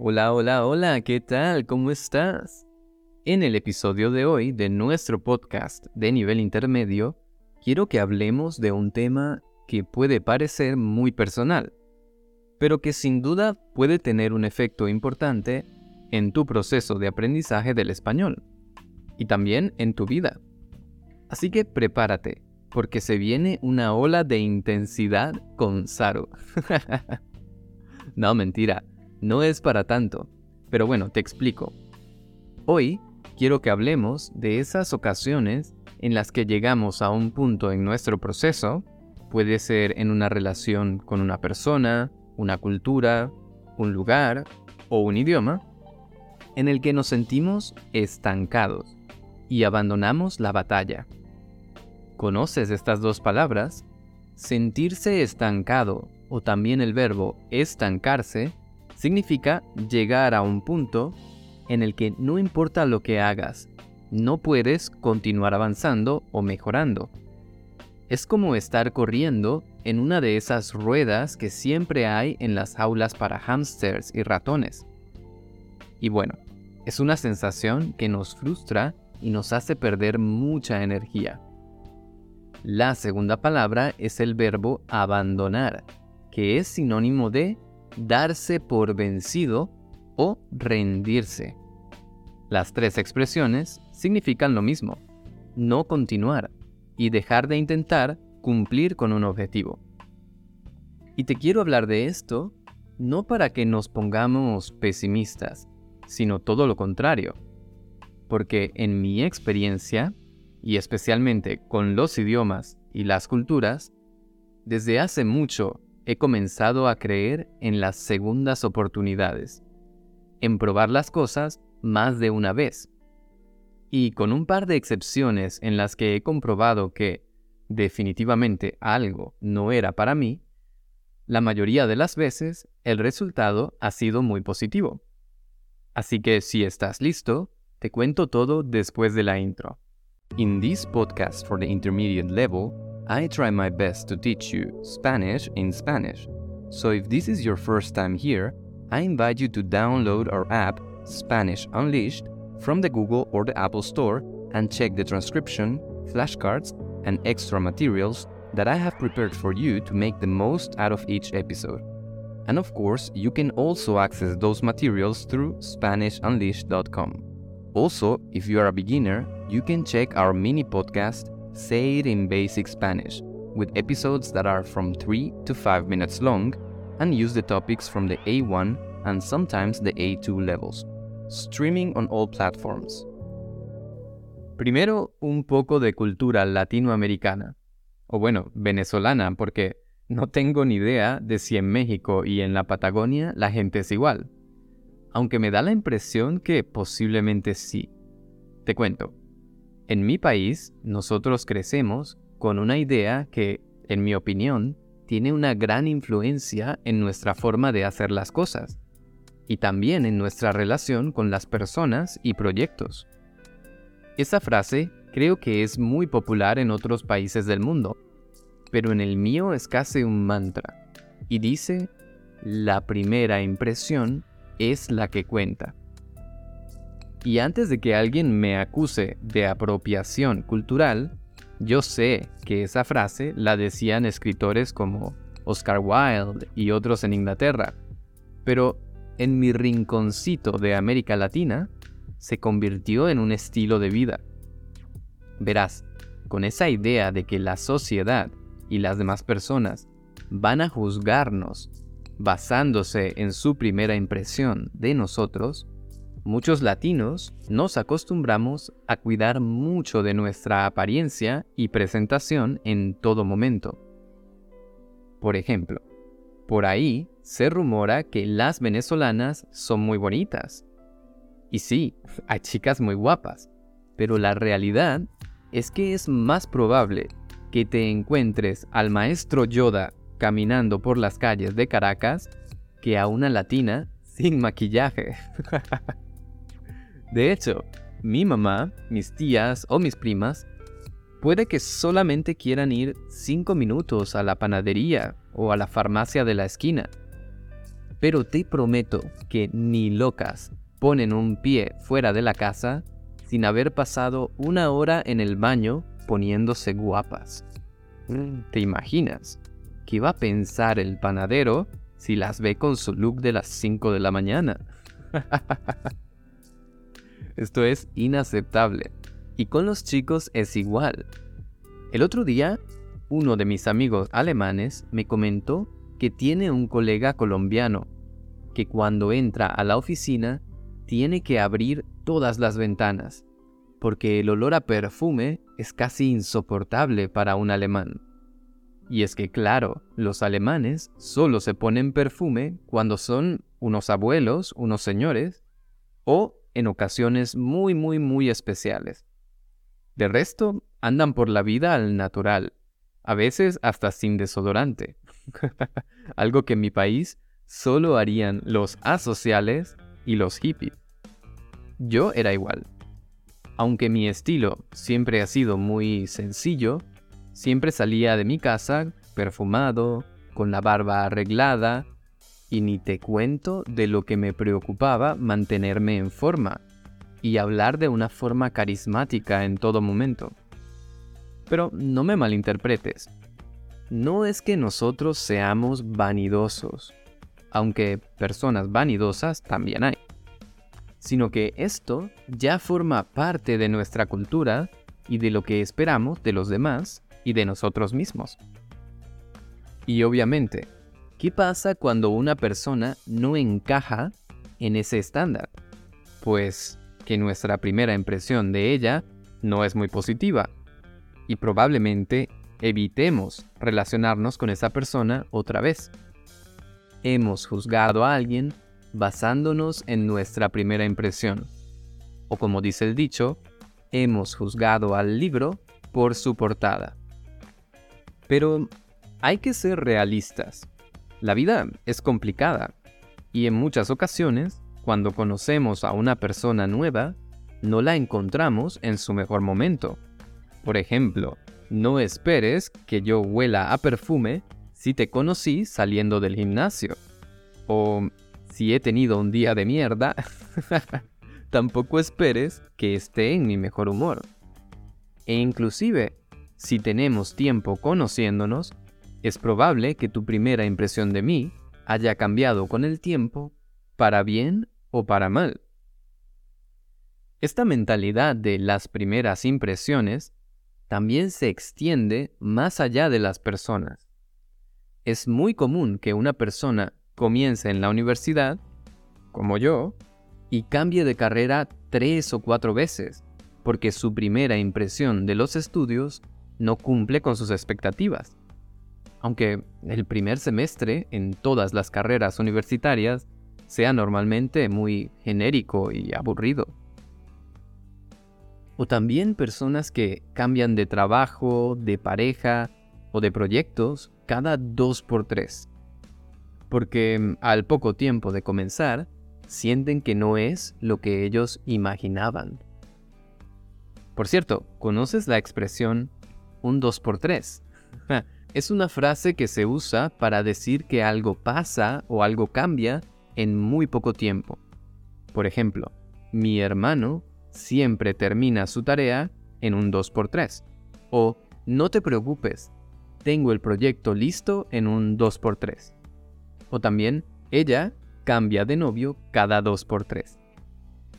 Hola, hola, hola, ¿qué tal? ¿Cómo estás? En el episodio de hoy de nuestro podcast de nivel intermedio, quiero que hablemos de un tema que puede parecer muy personal, pero que sin duda puede tener un efecto importante en tu proceso de aprendizaje del español y también en tu vida. Así que prepárate, porque se viene una ola de intensidad con Saru. no, mentira, no es para tanto. Pero bueno, te explico. Hoy quiero que hablemos de esas ocasiones en las que llegamos a un punto en nuestro proceso, puede ser en una relación con una persona, una cultura, un lugar o un idioma, en el que nos sentimos estancados y abandonamos la batalla. ¿Conoces estas dos palabras? Sentirse estancado o también el verbo estancarse significa llegar a un punto en el que no importa lo que hagas, no puedes continuar avanzando o mejorando. Es como estar corriendo en una de esas ruedas que siempre hay en las aulas para hámsters y ratones. Y bueno, es una sensación que nos frustra y nos hace perder mucha energía. La segunda palabra es el verbo abandonar, que es sinónimo de darse por vencido o rendirse. Las tres expresiones significan lo mismo, no continuar y dejar de intentar cumplir con un objetivo. Y te quiero hablar de esto no para que nos pongamos pesimistas, sino todo lo contrario, porque en mi experiencia, y especialmente con los idiomas y las culturas, desde hace mucho he comenzado a creer en las segundas oportunidades, en probar las cosas más de una vez. Y con un par de excepciones en las que he comprobado que definitivamente algo no era para mí, la mayoría de las veces el resultado ha sido muy positivo. Así que si estás listo, te cuento todo después de la intro. In this podcast for the intermediate level, I try my best to teach you Spanish in Spanish. So if this is your first time here, I invite you to download our app, Spanish Unleashed, from the Google or the Apple Store and check the transcription, flashcards, and extra materials that I have prepared for you to make the most out of each episode. And of course, you can also access those materials through SpanishUnleashed.com. Also, if you are a beginner, you can check our mini podcast, Say It in Basic Spanish, with episodes that are from 3 to 5 minutes long and use the topics from the A1 and sometimes the A2 levels. Streaming on all platforms. Primero, un poco de cultura latinoamericana. O bueno, venezolana, porque no tengo ni idea de si en México y en la Patagonia la gente es igual aunque me da la impresión que posiblemente sí. Te cuento, en mi país nosotros crecemos con una idea que, en mi opinión, tiene una gran influencia en nuestra forma de hacer las cosas y también en nuestra relación con las personas y proyectos. Esa frase creo que es muy popular en otros países del mundo, pero en el mío es casi un mantra y dice, la primera impresión es la que cuenta. Y antes de que alguien me acuse de apropiación cultural, yo sé que esa frase la decían escritores como Oscar Wilde y otros en Inglaterra, pero en mi rinconcito de América Latina se convirtió en un estilo de vida. Verás, con esa idea de que la sociedad y las demás personas van a juzgarnos basándose en su primera impresión de nosotros, muchos latinos nos acostumbramos a cuidar mucho de nuestra apariencia y presentación en todo momento. Por ejemplo, por ahí se rumora que las venezolanas son muy bonitas. Y sí, hay chicas muy guapas, pero la realidad es que es más probable que te encuentres al maestro Yoda caminando por las calles de Caracas que a una latina sin maquillaje. de hecho, mi mamá, mis tías o mis primas puede que solamente quieran ir 5 minutos a la panadería o a la farmacia de la esquina. Pero te prometo que ni locas ponen un pie fuera de la casa sin haber pasado una hora en el baño poniéndose guapas. ¿Te imaginas? ¿Qué va a pensar el panadero si las ve con su look de las 5 de la mañana? Esto es inaceptable. Y con los chicos es igual. El otro día, uno de mis amigos alemanes me comentó que tiene un colega colombiano que cuando entra a la oficina tiene que abrir todas las ventanas, porque el olor a perfume es casi insoportable para un alemán. Y es que claro, los alemanes solo se ponen perfume cuando son unos abuelos, unos señores, o en ocasiones muy, muy, muy especiales. De resto, andan por la vida al natural, a veces hasta sin desodorante. Algo que en mi país solo harían los asociales y los hippies. Yo era igual. Aunque mi estilo siempre ha sido muy sencillo, siempre salía de mi casa perfumado, con la barba arreglada, y ni te cuento de lo que me preocupaba mantenerme en forma y hablar de una forma carismática en todo momento. Pero no me malinterpretes. No es que nosotros seamos vanidosos, aunque personas vanidosas también hay, sino que esto ya forma parte de nuestra cultura y de lo que esperamos de los demás y de nosotros mismos. Y obviamente, ¿qué pasa cuando una persona no encaja en ese estándar? Pues que nuestra primera impresión de ella no es muy positiva y probablemente evitemos relacionarnos con esa persona otra vez. Hemos juzgado a alguien basándonos en nuestra primera impresión. O como dice el dicho, hemos juzgado al libro por su portada. Pero hay que ser realistas. La vida es complicada y en muchas ocasiones cuando conocemos a una persona nueva, no la encontramos en su mejor momento. Por ejemplo, no esperes que yo huela a perfume si te conocí saliendo del gimnasio. O si he tenido un día de mierda, tampoco esperes que esté en mi mejor humor. E inclusive, si tenemos tiempo conociéndonos, es probable que tu primera impresión de mí haya cambiado con el tiempo para bien o para mal. Esta mentalidad de las primeras impresiones también se extiende más allá de las personas. Es muy común que una persona comience en la universidad, como yo, y cambie de carrera tres o cuatro veces, porque su primera impresión de los estudios no cumple con sus expectativas. Aunque el primer semestre en todas las carreras universitarias sea normalmente muy genérico y aburrido. O también personas que cambian de trabajo, de pareja o de proyectos cada dos por tres. Porque mm, al poco tiempo de comenzar, sienten que no es lo que ellos imaginaban. Por cierto, ¿conoces la expresión un 2 por 3 Es una frase que se usa para decir que algo pasa o algo cambia en muy poco tiempo. Por ejemplo, mi hermano siempre termina su tarea en un 2x3. O no te preocupes, tengo el proyecto listo en un 2x3. O también, ella cambia de novio cada 2x3.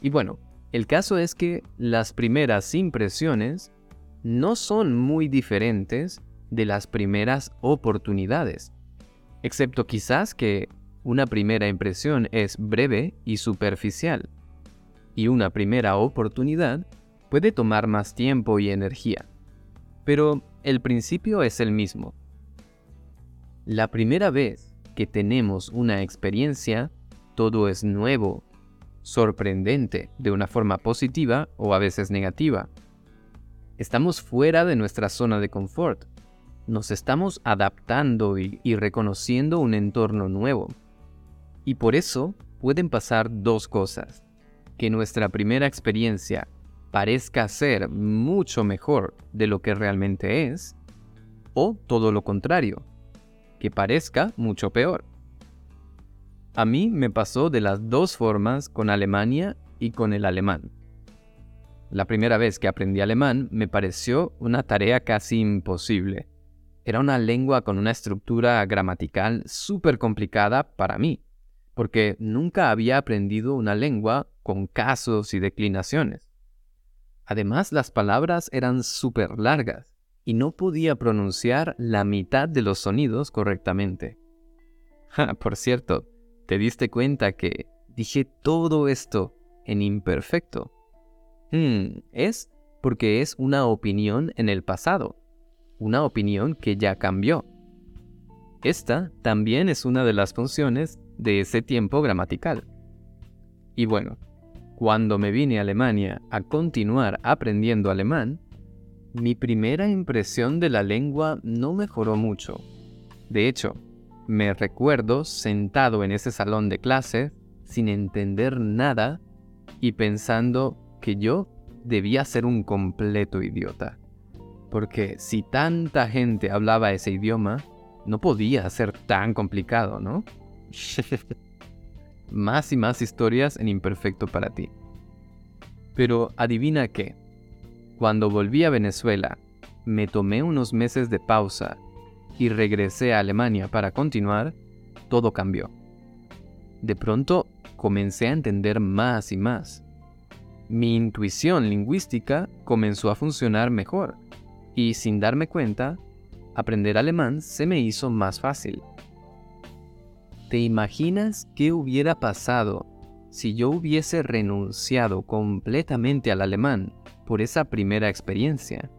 Y bueno, el caso es que las primeras impresiones no son muy diferentes de las primeras oportunidades, excepto quizás que una primera impresión es breve y superficial, y una primera oportunidad puede tomar más tiempo y energía. Pero el principio es el mismo. La primera vez que tenemos una experiencia, todo es nuevo, sorprendente, de una forma positiva o a veces negativa. Estamos fuera de nuestra zona de confort. Nos estamos adaptando y, reconociendo un entorno nuevo. Y por eso pueden pasar dos cosas. Que nuestra primera experiencia parezca ser mucho mejor de lo que realmente es, o todo lo contrario, que parezca mucho peor. A mí me pasó de las dos formas con Alemania y con el alemán. La primera vez que aprendí alemán me pareció una tarea casi imposible. Era una lengua con una estructura gramatical súper complicada para mí, porque nunca había aprendido una lengua con casos y declinaciones. Además, las palabras eran súper largas y no podía pronunciar la mitad de los sonidos correctamente. por cierto, ¿te diste cuenta que dije todo esto en imperfecto? Hmm, es porque es una opinión en el pasado, una opinión que ya cambió. Esta también es una de las funciones de ese tiempo gramatical. Y bueno, cuando me vine a Alemania a continuar aprendiendo alemán, mi primera impresión de la lengua no mejoró mucho. De hecho, me recuerdo sentado en ese salón de clase sin entender nada y pensando que yo debía ser un completo idiota. Porque si tanta gente hablaba ese idioma, no podía ser tan complicado, ¿no? más y más historias en imperfecto para ti. Pero adivina qué. Cuando volví a Venezuela, me tomé unos meses de pausa y regresé a Alemania para continuar, todo cambió. De pronto comencé a entender más y más. Mi intuición lingüística comenzó a funcionar mejor y sin darme cuenta, aprender alemán se me hizo más fácil. ¿Te imaginas qué hubiera pasado si yo hubiese renunciado completamente al alemán por esa primera experiencia?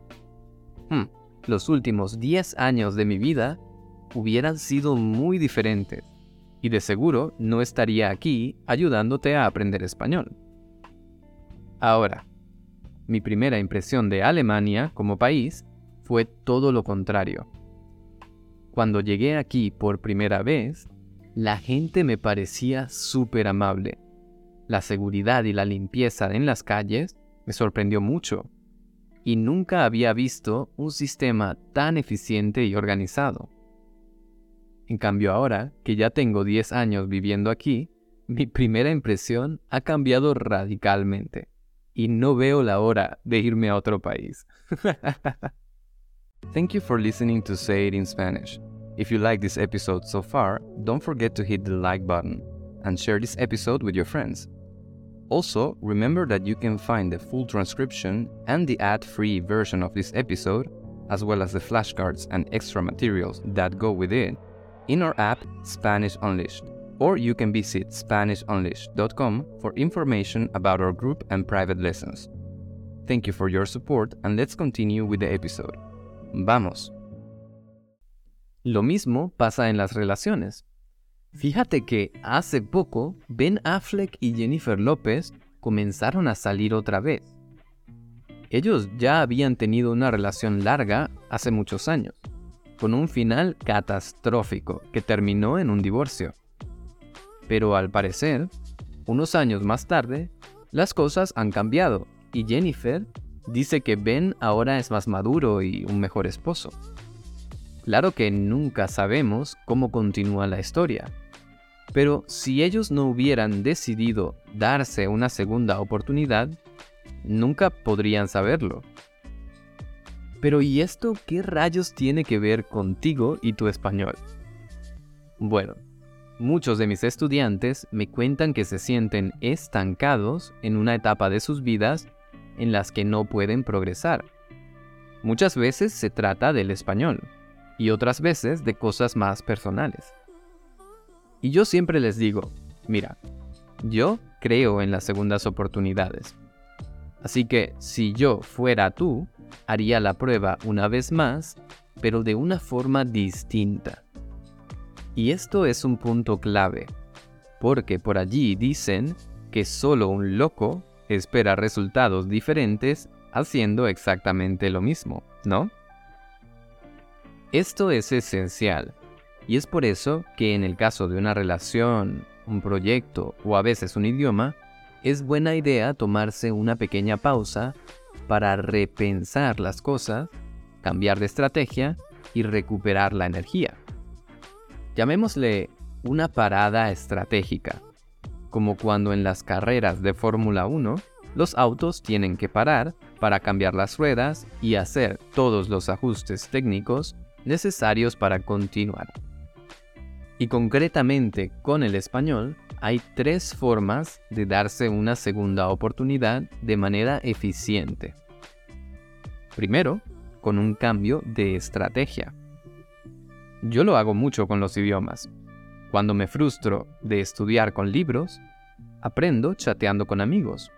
Hmm, los últimos 10 años de mi vida hubieran sido muy diferentes y de seguro no estaría aquí ayudándote a aprender español. Ahora, mi primera impresión de Alemania como país fue todo lo contrario. Cuando llegué aquí por primera vez, la gente me parecía súper amable. La seguridad y la limpieza en las calles me sorprendió mucho. Y nunca había visto un sistema tan eficiente y organizado. En cambio ahora, que ya tengo 10 años viviendo aquí, mi primera impresión ha cambiado radicalmente. Y no veo la hora de irme a otro país. Thank you for listening to Say It in Spanish. If you like this episode so far, don't forget to hit the like button and share this episode with your friends. Also, remember that you can find the full transcription and the ad free version of this episode, as well as the flashcards and extra materials that go with it, in our app Spanish Unleashed. Or you can visit SpanishUnleashed.com for information about our group and private lessons. Thank you for your support, and let's continue with the episode. Vamos. Lo mismo pasa en las relaciones. Fíjate que hace poco Ben Affleck y Jennifer López comenzaron a salir otra vez. Ellos ya habían tenido una relación larga hace muchos años, con un final catastrófico que terminó en un divorcio. Pero al parecer, unos años más tarde, las cosas han cambiado y Jennifer dice que Ben ahora es más maduro y un mejor esposo. Claro que nunca sabemos cómo continúa la historia, pero si ellos no hubieran decidido darse una segunda oportunidad, nunca podrían saberlo. Pero ¿y esto qué rayos tiene que ver contigo y tu español? Bueno, muchos de mis estudiantes me cuentan que se sienten estancados en una etapa de sus vidas en las que no pueden progresar. Muchas veces se trata del español, y otras veces de cosas más personales. Y yo siempre les digo, mira, yo creo en las segundas oportunidades. Así que si yo fuera tú, haría la prueba una vez más, pero de una forma distinta. Y esto es un punto clave, porque por allí dicen que solo un loco espera resultados diferentes haciendo exactamente lo mismo, ¿no? Esto es esencial, y es por eso que en el caso de una relación, un proyecto o a veces un idioma, es buena idea tomarse una pequeña pausa para repensar las cosas, cambiar de estrategia y recuperar la energía. Llamémosle una parada estratégica, como cuando en las carreras de Fórmula 1 los autos tienen que parar para cambiar las ruedas y hacer todos los ajustes técnicos necesarios para continuar. Y concretamente con el español hay tres formas de darse una segunda oportunidad de manera eficiente. Primero, con un cambio de estrategia. Yo lo hago mucho con los idiomas. Cuando me frustro de estudiar con libros, aprendo chateando con amigos.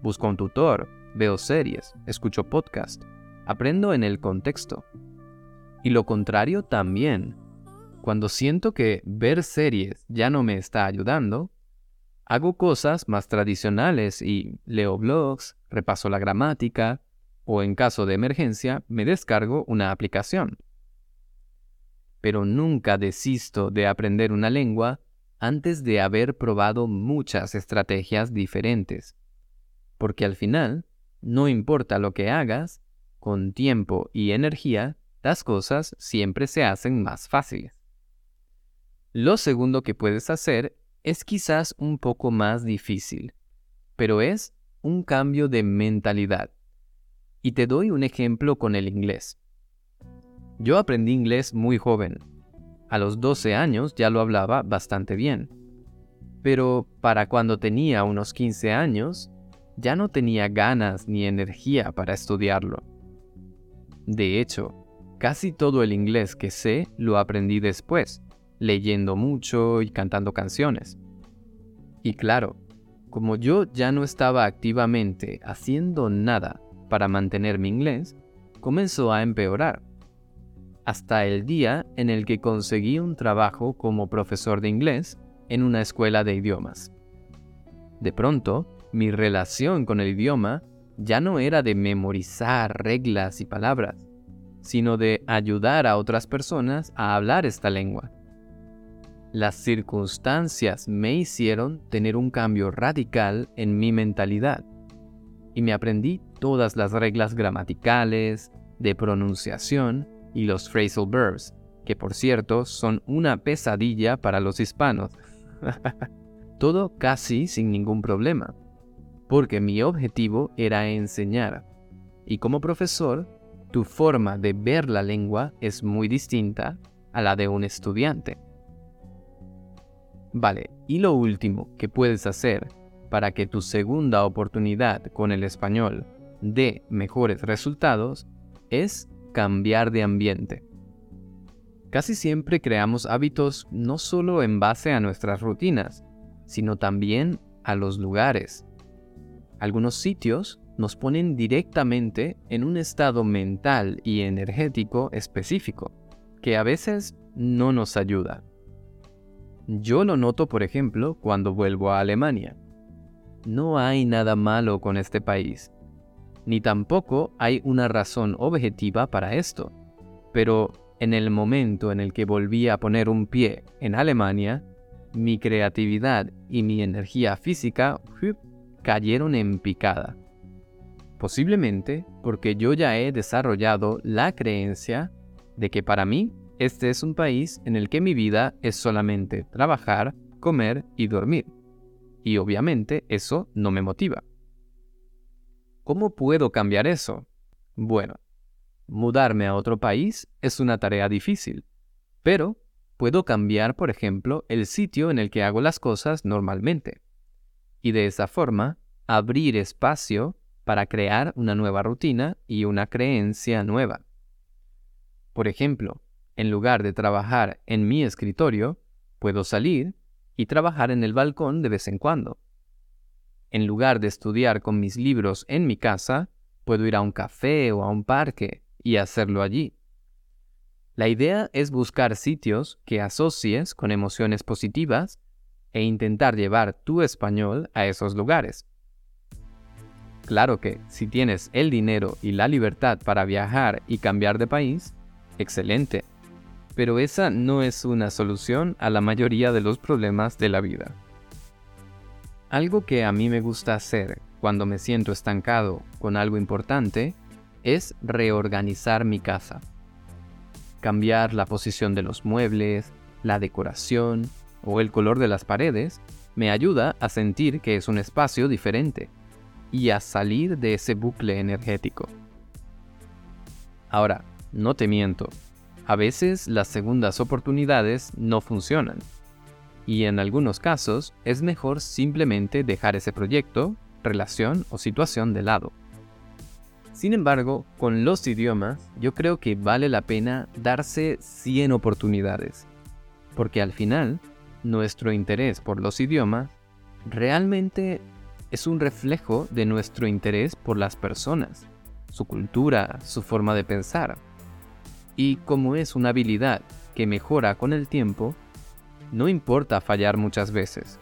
Busco un tutor, veo series, escucho podcast, aprendo en el contexto. Y lo contrario también. Cuando siento que ver series ya no me está ayudando, hago cosas más tradicionales y leo blogs, repaso la gramática o en caso de emergencia me descargo una aplicación pero nunca desisto de aprender una lengua antes de haber probado muchas estrategias diferentes. Porque al final, no importa lo que hagas, con tiempo y energía, las cosas siempre se hacen más fáciles. Lo segundo que puedes hacer es quizás un poco más difícil, pero es un cambio de mentalidad. Y te doy un ejemplo con el inglés. Yo aprendí inglés muy joven. A los 12 años ya lo hablaba bastante bien. Pero para cuando tenía unos 15 años, ya no tenía ganas ni energía para estudiarlo. De hecho, casi todo el inglés que sé lo aprendí después, leyendo mucho y cantando canciones. Y claro, como yo ya no estaba activamente haciendo nada para mantener mi inglés, comenzó a empeorar hasta el día en el que conseguí un trabajo como profesor de inglés en una escuela de idiomas. De pronto, mi relación con el idioma ya no era de memorizar reglas y palabras, sino de ayudar a otras personas a hablar esta lengua. Las circunstancias me hicieron tener un cambio radical en mi mentalidad y me aprendí todas las reglas gramaticales, de pronunciación y los phrasal verbs, que por cierto son una pesadilla para los hispanos. Todo casi sin ningún problema, porque mi objetivo era enseñar. Y como profesor, tu forma de ver la lengua es muy distinta a la de un estudiante. Vale, y lo último que puedes hacer para que tu segunda oportunidad con el español dé mejores resultados es cambiar de ambiente. Casi siempre creamos hábitos no solo en base a nuestras rutinas, sino también a los lugares. Algunos sitios nos ponen directamente en un estado mental y energético específico, que a veces no nos ayuda. Yo lo noto, por ejemplo, cuando vuelvo a Alemania. No hay nada malo con este país, ni tampoco hay una razón objetiva para esto. Pero en el momento en el que volví a poner un pie en Alemania, mi creatividad y mi energía física cayeron en picada. Posiblemente porque yo ya he desarrollado la creencia de que para mí este es un país en el que mi vida es solamente trabajar, comer y dormir. Y obviamente eso no me motiva. ¿Cómo puedo cambiar eso? Bueno, mudarme a otro país es una tarea difícil, pero puedo cambiar, por ejemplo, el sitio en el que hago las cosas normalmente. Y de esa forma, abrir espacio para crear una nueva rutina y una creencia nueva. Por ejemplo, en lugar de trabajar en mi escritorio, puedo salir y trabajar en el balcón de vez en cuando. En lugar de estudiar con mis libros en mi casa, puedo ir a un café o a un parque y hacerlo allí. La idea es buscar sitios que asocies con emociones positivas e intentar llevar tu español a esos lugares. Claro que si tienes el dinero y la libertad para viajar y cambiar de país, excelente. Pero esa no es una solución a la mayoría de los problemas de la vida. Algo que a mí me gusta hacer cuando me siento estancado con algo importante es reorganizar mi casa. Cambiar la posición de los muebles, la decoración o el color de las paredes me ayuda a sentir que es un espacio diferente y a salir de ese bucle energético. Ahora, no te miento, a veces las segundas oportunidades no funcionan. Y en algunos casos es mejor simplemente dejar ese proyecto, relación o situación de lado. Sin embargo, con los idiomas yo creo que vale la pena darse 100 oportunidades, porque al final nuestro interés por los idiomas realmente es un reflejo de nuestro interés por las personas, su cultura, su forma de pensar. Y como es una habilidad que mejora con el tiempo, no importa fallar muchas veces.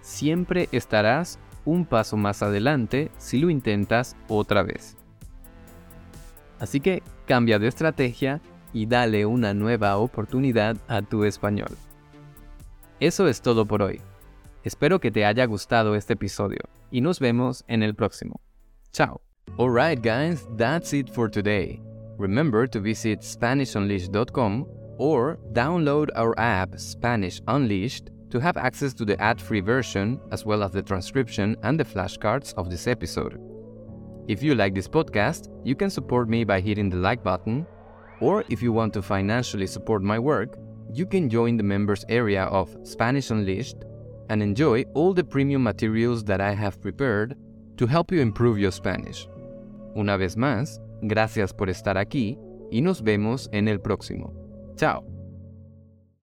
Siempre estarás un paso más adelante si lo intentas otra vez. Así que cambia de estrategia y dale una nueva oportunidad a tu español. Eso es todo por hoy. Espero que te haya gustado este episodio y nos vemos en el próximo. Chao. Alright guys, that's it for today. Remember to visit SpanishUnleashed.com or download our app Spanish Unleashed to have access to the ad-free version as well as the transcription and the flashcards of this episode. If you like this podcast, you can support me by hitting the like button, or if you want to financially support my work, you can join the members area of Spanish Unleashed and enjoy all the premium materials that I have prepared to help you improve your Spanish. Una vez más, gracias por estar aquí y nos vemos en el próximo. Chao.